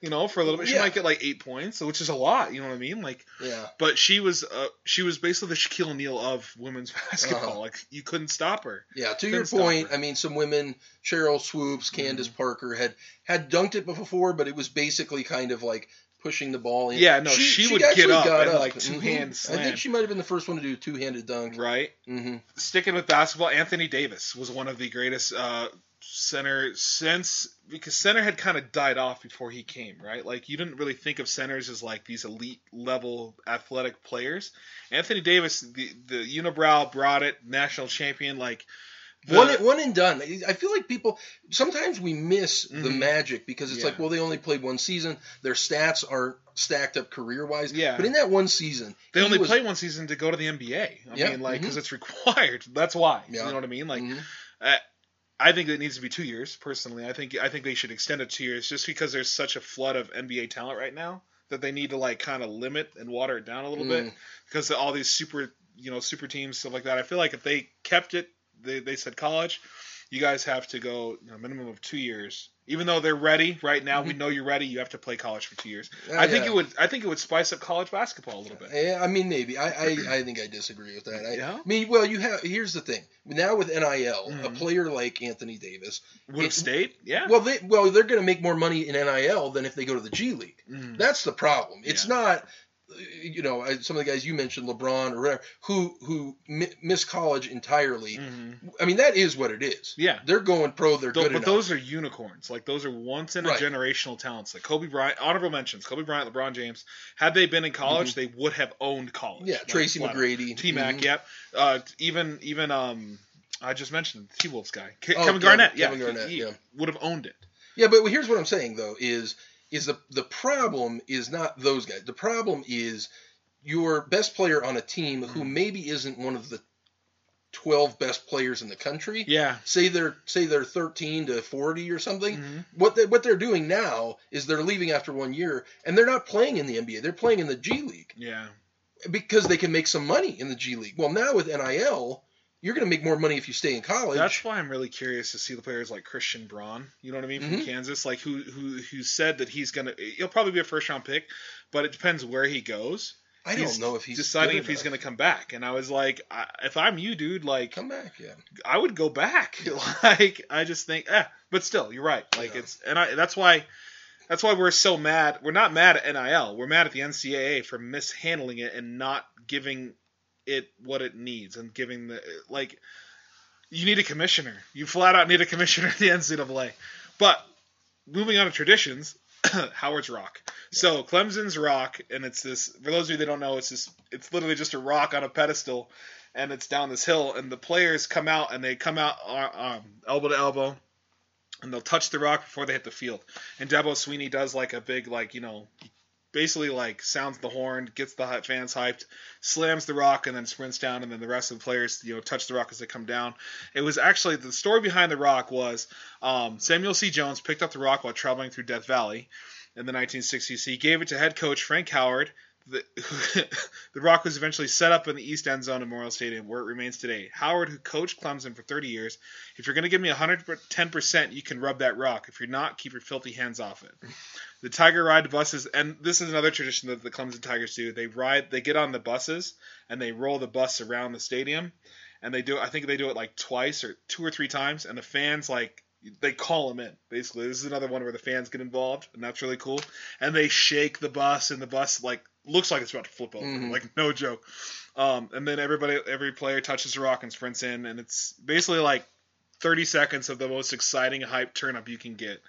you know, for a little bit, she Yeah. might get like eight points, which is a lot. You know what I mean? Like, yeah. but she was, uh, she was basically the Shaquille O'Neal of women's basketball. Uh-huh. Like you couldn't stop her. Yeah, to Couldn't your point. I mean, some women, Sheryl Swoopes, Candace Parker, had had dunked it before, but it was basically kind of like pushing the ball in. Yeah, no, she would actually get up got and, like, two-hand Mhm. I think she might have been the first one to do a two-handed dunk. Right. hmm sticking with basketball, Anthony Davis was one of the greatest uh, center since because center had kind of died off before he came, right? Like you didn't really think of centers as like these elite level athletic players. Anthony Davis, the the unibrow brought it, national champion, like the, one, one and done. I feel like people sometimes we miss the Mhm. magic because it's Yeah. like, well, they only played one season. Their stats aren't stacked up career wise. Yeah. But in that one season, they only was- played one season to go to the NBA. I Yeah, mean, like because it's required. That's why. Yeah. You know what I mean? Like Mhm. I think it needs to be two years. Personally, I think I think they should extend it two years, just because there's such a flood of NBA talent right now that they need to like kind of limit and water it down a little bit Mm. because all these super you know super teams stuff like that. I feel like if they kept it, they they said college, you guys have to go you know, minimum of two years. Even though they're ready right now, we know you're ready. You have to play college for two years. Uh, I think yeah. it would. I think it would spice up college basketball a little bit. Yeah, I mean, maybe. I, I, I think I disagree with that. I, Yeah? I mean, well, you have. Here's the thing. Now with NIL, a Mhm. player like Anthony Davis, Would It- State? Yeah. well, they well they're going to make more money in NIL than if they go to the G League. Mhm. That's the problem. It's Yeah. not. You know, some of the guys you mentioned, LeBron or whatever, who who mi- miss college entirely. Mhm. I mean, that is what it is. Yeah. They're going pro. They're Tho- good but enough. those are unicorns. Like those are once in a Right. generational talents. Like Kobe Bryant, honorable mentions. Kobe Bryant, LeBron James. Had they been in college, they would have owned college. Mm-hmm. yeah, Like, Tracy. McGrady, T Mac. Mhm. Yep. Uh, even even um, I just mentioned the T Wolves guy, Oh, Kevin Kevin- Garnett. yeah, Kevin Garnett, he, yeah. would have owned it. Yeah, but here's what I'm saying though is is the the problem is not those guys. The problem is your best player on a team who Mhm. maybe isn't one of the 12 best players in the country. Yeah. Say they're say they're 13 to 40 or something. Mhm. What they, what they're doing now is they're leaving after one year and they're not playing in the NBA. They're playing in the G League Yeah. because they can make some money in the G League. Well, now with NIL, you're going to make more money if you stay in college. That's why I'm really curious to see the players like Christian Braun. You know what I mean from Mhm. Kansas, like who who who said that he's gonna. He'll probably be a first round pick, but it depends where he goes. I He's don't know if he's deciding if he's going to come back. And I was like, I, if I'm you, dude, like come back. Yeah. I would go back. like I just think, eh. But still, you're right. Like Yeah. it's and I that's why that's why we're so mad. We're not mad at NIL. We're mad at the NCAA for mishandling it and not giving it what it needs and giving the like. You need a commissioner. You flat out need a commissioner at the NCAA. But moving on to traditions, Howard's Rock. So Clemson's Rock, and it's this. For those of you that don't know, it's just It's literally just a rock on a pedestal, and it's down this hill. And the players come out, and they come out uh, um, elbow to elbow, and they'll touch the rock before they hit the field. And Dabo Swinney does like a big, like you know, basically like sounds the horn, gets the fans hyped, slams the rock, and then sprints down, and then the rest of the players, you know, touch the rock as they come down. It was actually the story behind the rock was um, Samuel C. Jones picked up the rock while traveling through Death Valley in the 1960s. He gave it to head coach Frank Howard. The, the rock was eventually set up in the East End Zone of Memorial Stadium, where it remains today. Howard, who coached Clemson for 30 years, if you're going to give me 110%, you can rub that rock. If you're not, keep your filthy hands off it. The Tiger ride buses, and this is another tradition that the Clemson Tigers do. They ride, they get on the buses, and they roll the bus around the stadium, and they do. I think they do it like twice or two or three times, and the fans like they call them in. Basically, this is another one where the fans get involved, and that's really cool. And they shake the bus, and the bus like looks like it's about to flip over, Mhm. like no joke. Um, and then everybody, every player touches the rock and sprints in, and it's basically like 30 seconds of the most exciting hype turn up you can get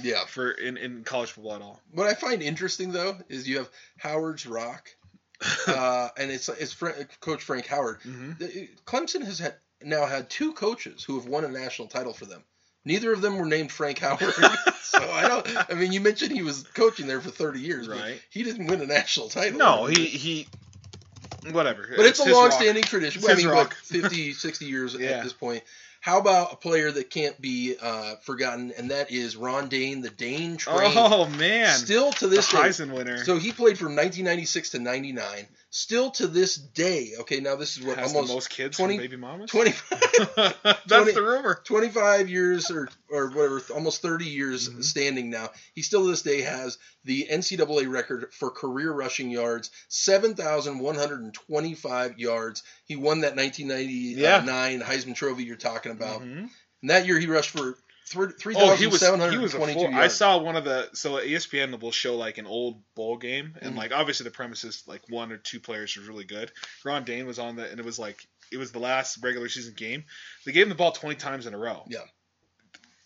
Yeah. for in, in college football at all. What I find interesting though is you have Howard's Rock, uh, and it's it's Coach Frank Howard. hmm Clemson has had now had two coaches who have won a national title for them. Neither of them were named Frank Howard. so I don't. I mean, you mentioned he was coaching there for 30 years, but Right. he didn't win a national title. No, he he. Whatever. But it's, a long-standing tradition. It's I mean, rock. what, 50, 60 years Yeah. at this point. How about a player that can't be uh, forgotten, and that is Ron Dayne, the Dayne train. Oh man, Still to the this day. Heisman winner. So he played from 1996 to 99. Still to this day. Okay, now this is what has almost most kids 20 from baby mamas. 25, That's 20 the rumor. 25 years or or whatever, almost 30 years Mhm. standing now. He still to this day has the NCAA record for career rushing yards, 7,125 yards. He won that 1999 Heisman Trophy you're talking about. Mhm. And that year he rushed for Oh, he was he was a full, yards. I saw one of the so ESPN will show like an old bowl game and Mhm. like obviously the premise is like one or two players are really good. Ron Dayne was on the and it was like it was the last regular season game. They gave him the ball twenty times in a row. Yeah.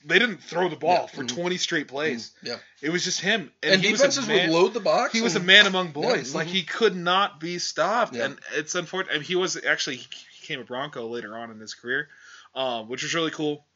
They didn't throw the ball Yeah. for Mhm. twenty straight plays. Yeah. It was just him And, he was a defenses man- would load the box. he was a man among boys. Yeah, Like he could not be stopped, Yeah. and it's unfortunate. I mean, he was actually he became a Bronco later on in his career, um, which was really cool.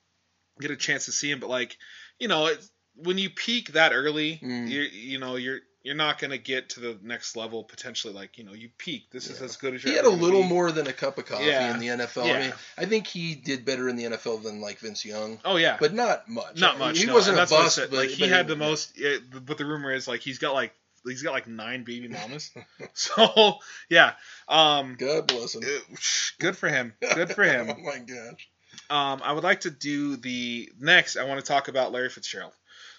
Get a chance to see him, but like you know, it's, when you peak that early, Mm. you you know you're you're not gonna get to the next level potentially. Like you know, you peak. This is as good as you're He had a little be. more than a cup of coffee Yeah. in the NFL. I mean, I think he did better in the NFL than like Vince Young, Oh yeah, but not much. not I mean, much. He no. wasn't and a bust, but like he but had the most. Yeah, but the rumor is like he's got like he's got like nine baby mamas. so yeah, um, God bless him. Uh, Good for him. Good for him. oh my gosh. Um, I would like to do the next. I want to talk about Larry Fitzgerald.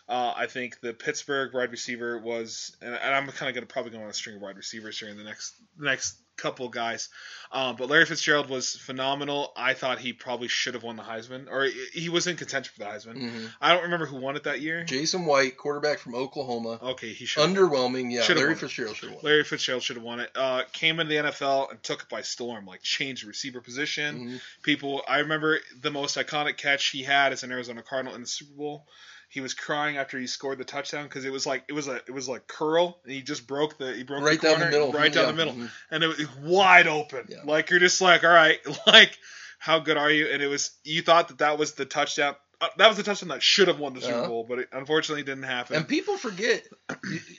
Uh, I think the Pittsburgh wide receiver was, and, and I'm kind of going to probably go on a string of wide receivers during the next next couple guys. Um, but Larry Fitzgerald was phenomenal. I thought he probably should have won the Heisman, or he- was in contention for the Heisman. hmm I don't remember who won it that year. Jason White, quarterback from Oklahoma, Okay, he should. underwhelming. Yeah, Larry won. Fitzgerald should have won. Larry Fitzgerald should have won it. Uh, came into the NFL and took it by storm. Like changed receiver position. Mhm. people I remember the most iconic catch he had as an Arizona Cardinal in the Super Bowl. He was crying after he scored the touchdown because it was like it was a it was like curl and he just broke the he broke Right the down the middle. right down Yeah. the middle Mhm. and it was wide open Yeah. like you're just like all right like how good are you and it was you thought that that was the touchdown uh, that was the touchdown that should have won the Super Uh-huh. Bowl but it unfortunately didn't happen And people forget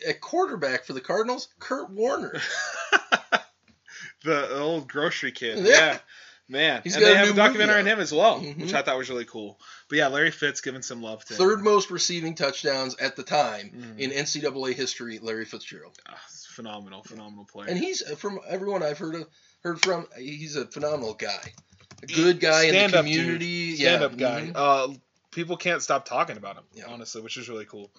a quarterback for the Cardinals, Kurt Warner. the old grocery kid Yeah. yeah. Man, He's and got they a have new a documentary on out. him as well, Mhm. which I thought was really cool. But yeah, Larry Fitz giving some love to him. Third most receiving touchdowns at the time Mhm. in NCAA history, Larry Fitzgerald. Ah, phenomenal, phenomenal player. And he's uh, from everyone I've heard of, heard from. He's a phenomenal guy, a good guy in the Stand-up dude. community. stand yeah, up guy. mhm. Uh, people can't stop talking about him, Yeah. honestly, which is really cool.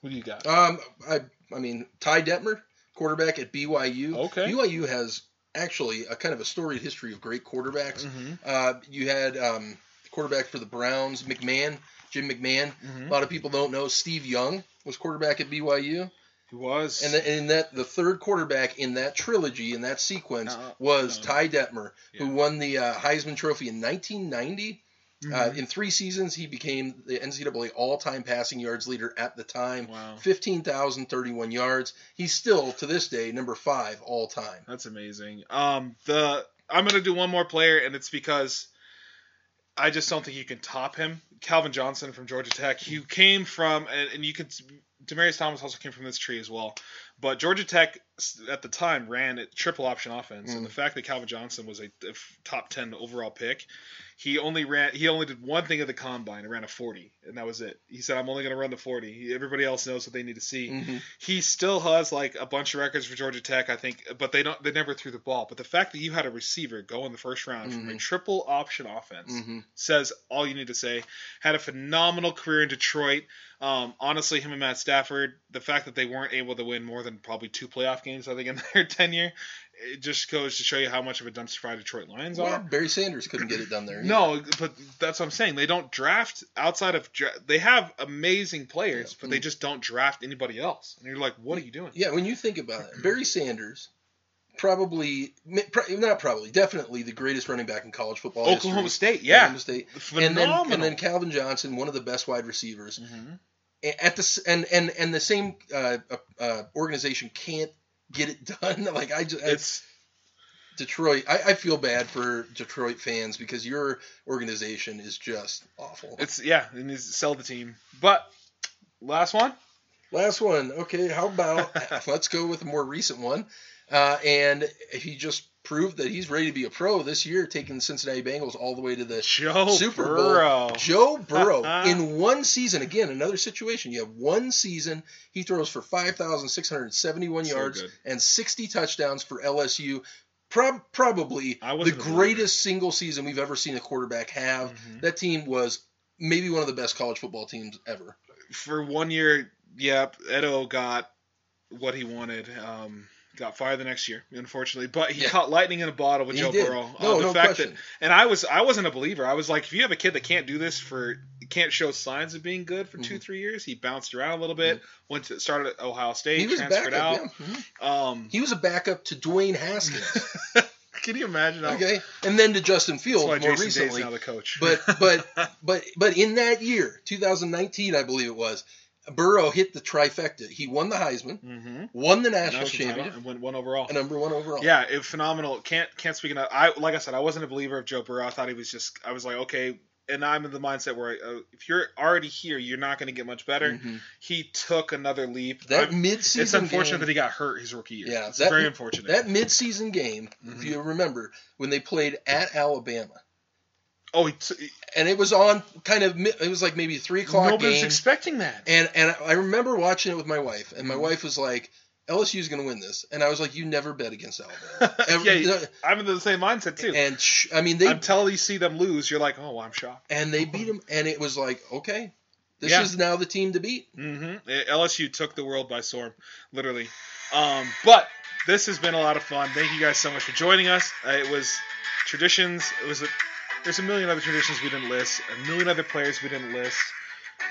What do you got? Um, I, I mean, Ty Detmer, quarterback at BYU. Okay. BYU has actually a kind of a storied history of great quarterbacks. hmm Uh, you had um, quarterback for the Browns, McMahon, Jim McMahon. hmm A lot of people don't know Steve Young was quarterback at BYU, He was. and, the, and that the third quarterback in that trilogy in that sequence Uh, was no. Ty Detmer, who won the uh, Heisman Trophy in 1990. Mhm. Uh, in three seasons, he became the NCAA all-time passing yards leader at the time. wow, 15,031 yards. He's still, to this day, number five all time. that's amazing. Um, the I'm gonna do one more player, and it's because I just don't think you can top him. Calvin Johnson from Georgia Tech. He came from, and, and you could. Demaryius Thomas also came from this tree as well. But Georgia Tech at the time ran a triple option offense, and Mm. the fact that Calvin Johnson was a top ten overall pick, he only ran. He only did one thing at the combine. He ran a forty, and that was it. He said, "I'm only going to run the 40." Everybody else knows what they need to see Mhm. he still has like a bunch of records for Georgia Tech, I think, but they don't they never threw the ball. But the fact that you had a receiver go in the first round from a Mhm. triple option offense Mhm. says all you need to say. Had a phenomenal career in Detroit. Um, honestly, him and Matt Stafford, the fact that they weren't able to win more than probably two playoff games, I think, in their tenure, it just goes to show you how much of a dumpster fire Detroit Lions Well, are. Barry Sanders couldn't get it done there. either. No, but that's what I'm saying. They don't draft outside of dra- they have amazing players, Yeah. but they just don't draft anybody else. And you're like, what are you doing? Yeah, when you think about it, Barry Sanders, probably, not probably, definitely the greatest running back in college football. Oklahoma history. State, yeah, Oklahoma State. phenomenal. And then, and then Calvin Johnson, one of the best wide receivers. Mhm. at the and and and the same uh, uh, uh, organization can't get it done. Like I just, It's Detroit. I, I feel bad for Detroit fans because your organization is just awful. it's yeah, it needs to sell the team. But last one. Last one. Okay, how about let's go with a more recent one. Uh, and he just proved that he's ready to be a pro this year, taking the Cincinnati Bengals all the way to the Joe Super Bowl. Burrow. Joe Burrow in one season. Again, another situation. You have one season. He throws for 5,671 So yards good. and 60 touchdowns for LSU. Prob- probably the greatest single season we've ever seen a quarterback have. Mhm. That team was maybe one of the best college football teams ever. For one year, yep, Edo got what he wanted. Um, got fired the next year, unfortunately. But he Yeah. caught lightning in a bottle with He Joe did. Burrow. No, uh, the no fact question. that and I was I wasn't a believer. I was like, if you have a kid that can't do this for can't show signs of being good for two Mhm. three years, he bounced around a little bit. Went to started at Ohio State, He was a transferred backup. out. yeah. Mhm. Um, He was a backup to Dwayne Haskins. can you imagine? How, okay, and then to Justin Fields why more Jason Day's recently. now the coach. But but but but in that year, 2019, I believe it was, Burrow hit the trifecta. He won the Heisman, mm-hmm. won the national, national championship, and went one overall. and number one overall. Yeah, it, phenomenal. Can't can't speak enough. I like I said, I wasn't a believer of Joe Burrow. I thought he was just. I was like, okay, and I'm in the mindset where uh, if you're already here, you're not going to get much better. Mhm. He took another leap. That I'm- midseason. it's unfortunate game, that he got hurt his rookie year. Yeah, it's that- very unfortunate. that midseason game, if Mhm. you remember, when they played at Alabama, oh, he t- and it was on kind of it was like maybe three o'clock nobody was expecting that. and and I remember watching it with my wife, and my Mhm. wife was like. LSU's going to win this, and I was like, "You never bet against Alabama." Every- yeah, I'm in the same mindset too. and sh- I mean, they Until you see them lose, you're like, oh, well, I'm shocked. and they beat them, and it was like, okay, this Yeah. is now the team to beat. Mm-hmm. LSU took the world by storm, literally. Um, but this has been a lot of fun. Thank you guys so much for joining us. Uh, it was traditions. It was a, there's a million other traditions we didn't list. A million other players we didn't list.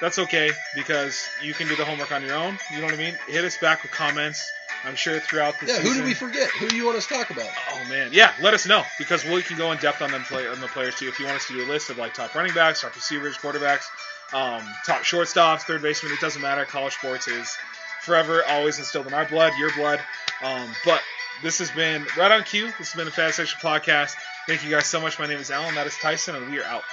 That's okay because you can do the homework on your own. You know what I mean? Hit us back with comments. I'm sure throughout the Yeah, season. who did we forget? Who do you want us to talk about? Oh man, yeah. Let us know because we can go in depth on them play on the players too. If you want us to do a list of like top running backs, top receivers, quarterbacks, um, top shortstops, third baseman, it doesn't matter. College sports is forever, always instilled in our blood, your blood. Um, but this has been right on cue. This has been the Fan Section Podcast. Thank you guys so much. My name is Allen. That is Tyson, and we are out.